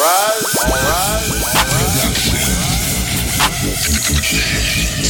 rise, all rise. All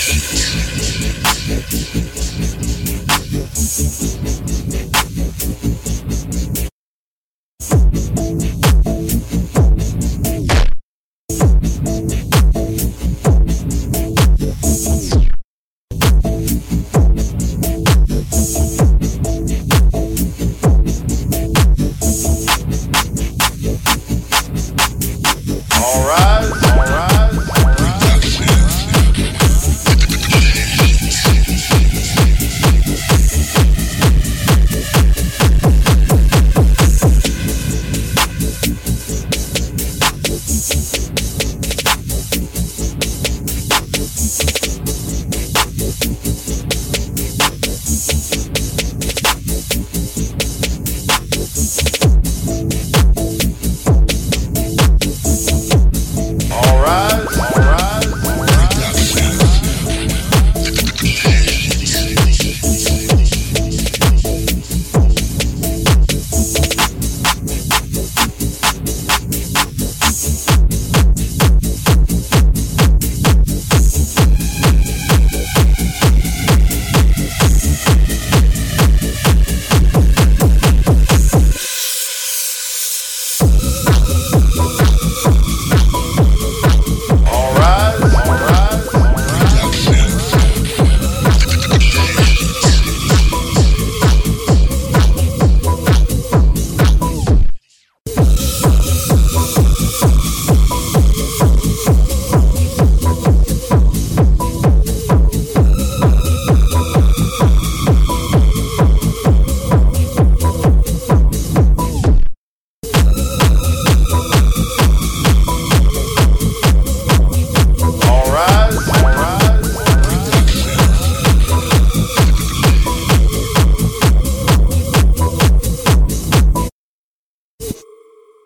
All right.